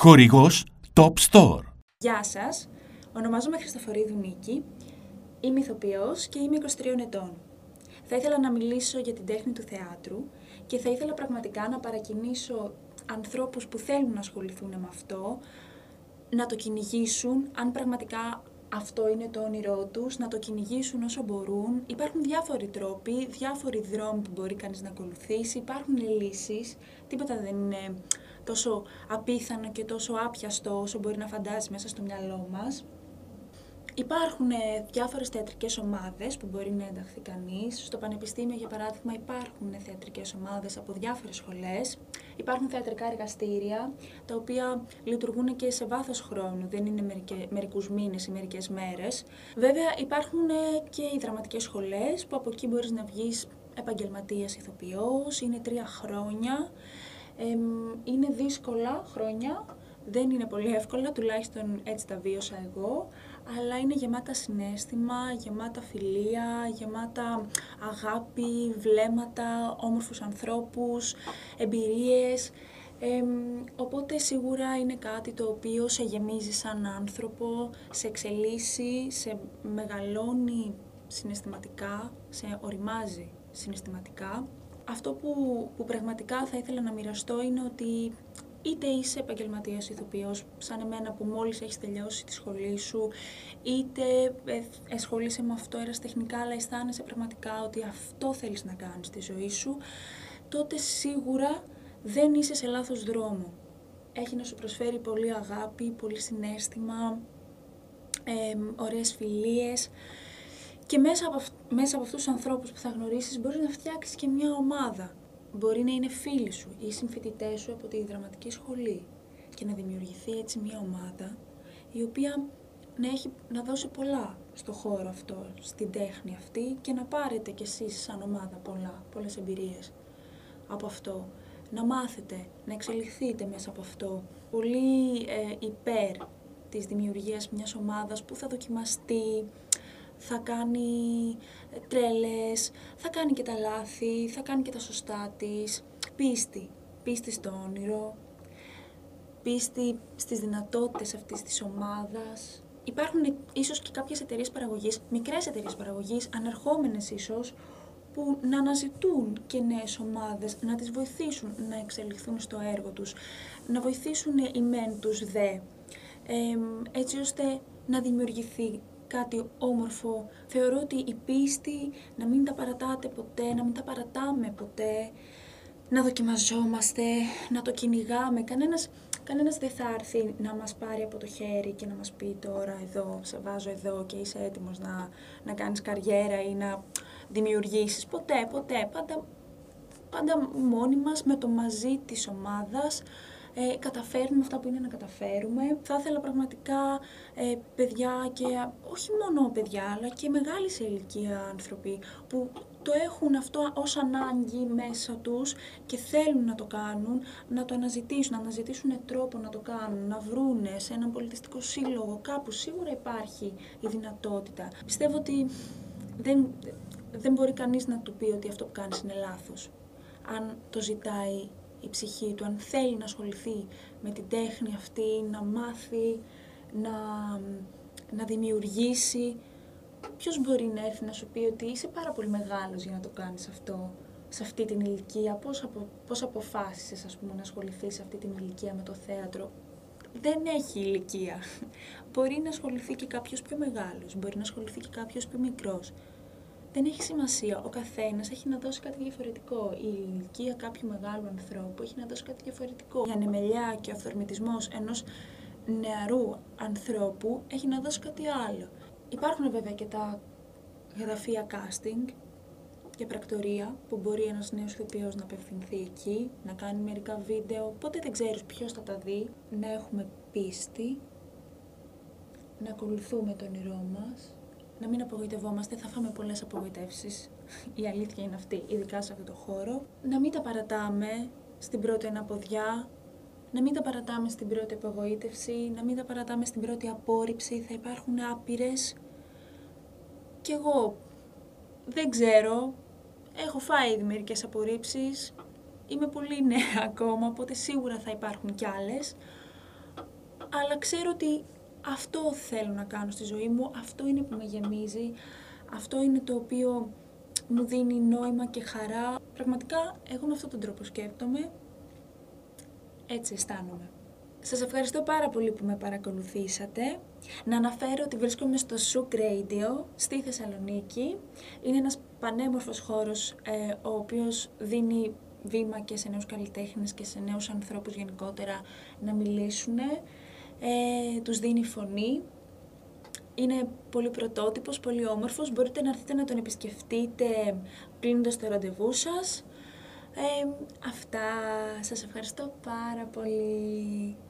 Χορηγός Top Store. Γεια σας, ονομάζομαι Χριστοφορίδου Νίκη, είμαι ηθοποιός και είμαι 23 ετών. Θα ήθελα να μιλήσω για την τέχνη του θεάτρου και θα ήθελα πραγματικά να παρακινήσω ανθρώπους που θέλουν να ασχοληθούν με αυτό, να το κυνηγήσουν, αν πραγματικά αυτό είναι το όνειρό τους, να το κυνηγήσουν όσο μπορούν. Υπάρχουν διάφοροι τρόποι, διάφοροι δρόμοι που μπορεί κανείς να ακολουθήσει, υπάρχουν λύσεις, τίποτα δεν είναι τόσο απίθανο και τόσο άπιαστο όσο μπορεί να φαντάζει μέσα στο μυαλό μας. Υπάρχουν ε, διάφορες θεατρικές ομάδες που μπορεί να ενταχθεί κανείς. Στο Πανεπιστήμιο, για παράδειγμα, υπάρχουν θεατρικές ομάδες από διάφορες σχολές. Υπάρχουν θεατρικά εργαστήρια, τα οποία λειτουργούν και σε βάθος χρόνου, δεν είναι μερικέ, μερικούς μήνες ή μερικές μέρες. Βέβαια, υπάρχουν ε, και οι δραματικές σχολές, που από εκεί μπορείς να βγεις επαγγελματίας ηθοποιός, είναι τρία χρόνια είναι δύσκολα χρόνια, δεν είναι πολύ εύκολα, τουλάχιστον έτσι τα βίωσα εγώ, αλλά είναι γεμάτα συνέστημα, γεμάτα φιλία, γεμάτα αγάπη, βλέμματα, όμορφους ανθρώπους, εμπειρίες. οπότε σίγουρα είναι κάτι το οποίο σε γεμίζει σαν άνθρωπο, σε εξελίσσει, σε μεγαλώνει συναισθηματικά, σε οριμάζει συναισθηματικά αυτό που, που πραγματικά θα ήθελα να μοιραστώ είναι ότι είτε είσαι επαγγελματίας ηθοποιός σαν εμένα που μόλις έχεις τελειώσει τη σχολή σου, είτε ασχολείσαι με αυτό εραστεχνικά αλλά αισθάνεσαι πραγματικά ότι αυτό θέλεις να κάνεις στη ζωή σου, τότε σίγουρα δεν είσαι σε λάθος δρόμο. Έχει να σου προσφέρει πολύ αγάπη, πολύ συνέστημα, ε, ωραίες φιλίες, και μέσα από, μέσα από αυτούς τους ανθρώπους που θα γνωρίσεις μπορείς να φτιάξεις και μια ομάδα. Μπορεί να είναι φίλοι σου ή συμφοιτητές σου από τη δραματική σχολή και να δημιουργηθεί έτσι μια ομάδα η οποία να, έχει, να δώσει πολλά στο χώρο αυτό, στην τέχνη αυτή και να πάρετε κι εσείς σαν ομάδα πολλά, πολλές εμπειρίες από αυτό. Να μάθετε, να εξελιχθείτε μέσα από αυτό. Πολύ ε, υπέρ της δημιουργίας μιας ομάδας που θα δοκιμαστεί, θα κάνει ε, τρέλες, θα κάνει και τα λάθη, θα κάνει και τα σωστά της. Πίστη, πίστη στο όνειρο, πίστη στις δυνατότητες αυτής της ομάδας. Υπάρχουν ίσως και κάποιες εταιρείες παραγωγής, μικρές εταιρείες παραγωγής, ανερχόμενες ίσως, που να αναζητούν και νέες ομάδες, να τις βοηθήσουν να εξελιχθούν στο έργο τους, να βοηθήσουν οι μεν τους δε, έτσι ώστε να δημιουργηθεί κάτι όμορφο. Θεωρώ ότι η πίστη να μην τα παρατάτε ποτέ, να μην τα παρατάμε ποτέ, να δοκιμαζόμαστε, να το κυνηγάμε. Κανένας, κανένας δεν θα έρθει να μας πάρει από το χέρι και να μας πει τώρα εδώ, σε βάζω εδώ και είσαι έτοιμος να, να κάνεις καριέρα ή να δημιουργήσεις. Ποτέ, ποτέ. Πάντα, πάντα μόνοι μας με το μαζί της ομάδας ε, καταφέρνουμε αυτά που είναι να καταφέρουμε. Θα ήθελα πραγματικά ε, παιδιά και όχι μόνο παιδιά, αλλά και μεγάλη σε ηλικία άνθρωποι που το έχουν αυτό ως ανάγκη μέσα τους και θέλουν να το κάνουν, να το αναζητήσουν, να αναζητήσουν τρόπο να το κάνουν, να βρούνε σε έναν πολιτιστικό σύλλογο, κάπου σίγουρα υπάρχει η δυνατότητα. Πιστεύω ότι δεν, δεν μπορεί κανείς να του πει ότι αυτό που κάνεις είναι λάθος. Αν το ζητάει η ψυχή του, αν θέλει να ασχοληθεί με την τέχνη αυτή, να μάθει, να, να δημιουργήσει, ποιος μπορεί να έρθει να σου πει ότι είσαι πάρα πολύ μεγάλος για να το κάνεις αυτό σε αυτή την ηλικία, πώς, απο, πώς αποφάσισες ας πούμε, να ασχοληθείς σε αυτή την ηλικία με το θέατρο; Δεν έχει ηλικία. Μπορεί να ασχοληθεί και κάποιος πιο μεγάλος, μπορεί να ασχοληθεί και κάποιος πιο μικρός δεν έχει σημασία. Ο καθένας έχει να δώσει κάτι διαφορετικό. Η ηλικία κάποιου μεγάλου ανθρώπου έχει να δώσει κάτι διαφορετικό. Η ανεμελιά και ο αυθορμητισμός ενός νεαρού ανθρώπου έχει να δώσει κάτι άλλο. Υπάρχουν βέβαια και τα γραφεία casting και πρακτορία που μπορεί ένας νέος ηθοποιός να απευθυνθεί εκεί, να κάνει μερικά βίντεο. Ποτέ δεν ξέρεις ποιος θα τα δει. Να έχουμε πίστη, να ακολουθούμε τον όνειρό μας να μην απογοητευόμαστε, θα φάμε πολλές απογοητεύσεις. Η αλήθεια είναι αυτή, ειδικά σε αυτό το χώρο. Να μην τα παρατάμε στην πρώτη αναποδιά, να μην τα παρατάμε στην πρώτη απογοήτευση, να μην τα παρατάμε στην πρώτη απόρριψη. Θα υπάρχουν άπειρες. Κι εγώ δεν ξέρω. Έχω φάει ήδη μερικές απορρίψεις. Είμαι πολύ νέα ακόμα, οπότε σίγουρα θα υπάρχουν κι άλλες. αλλά ξέρω ότι αυτό θέλω να κάνω στη ζωή μου, αυτό είναι που με γεμίζει, αυτό είναι το οποίο μου δίνει νόημα και χαρά. Πραγματικά, εγώ με αυτόν τον τρόπο σκέπτομαι, έτσι αισθάνομαι. Σας ευχαριστώ πάρα πολύ που με παρακολουθήσατε. Να αναφέρω ότι βρίσκομαι στο Souk Radio στη Θεσσαλονίκη. Είναι ένας πανέμορφος χώρος ε, ο οποίος δίνει βήμα και σε νέους καλλιτέχνες και σε νέους ανθρώπους γενικότερα να μιλήσουν. Ε, τους δίνει φωνή. Είναι πολύ πρωτότυπος, πολύ όμορφος. Μπορείτε να έρθετε να τον επισκεφτείτε κλείνοντας το ραντεβού σας. Ε, αυτά. Σας ευχαριστώ πάρα πολύ.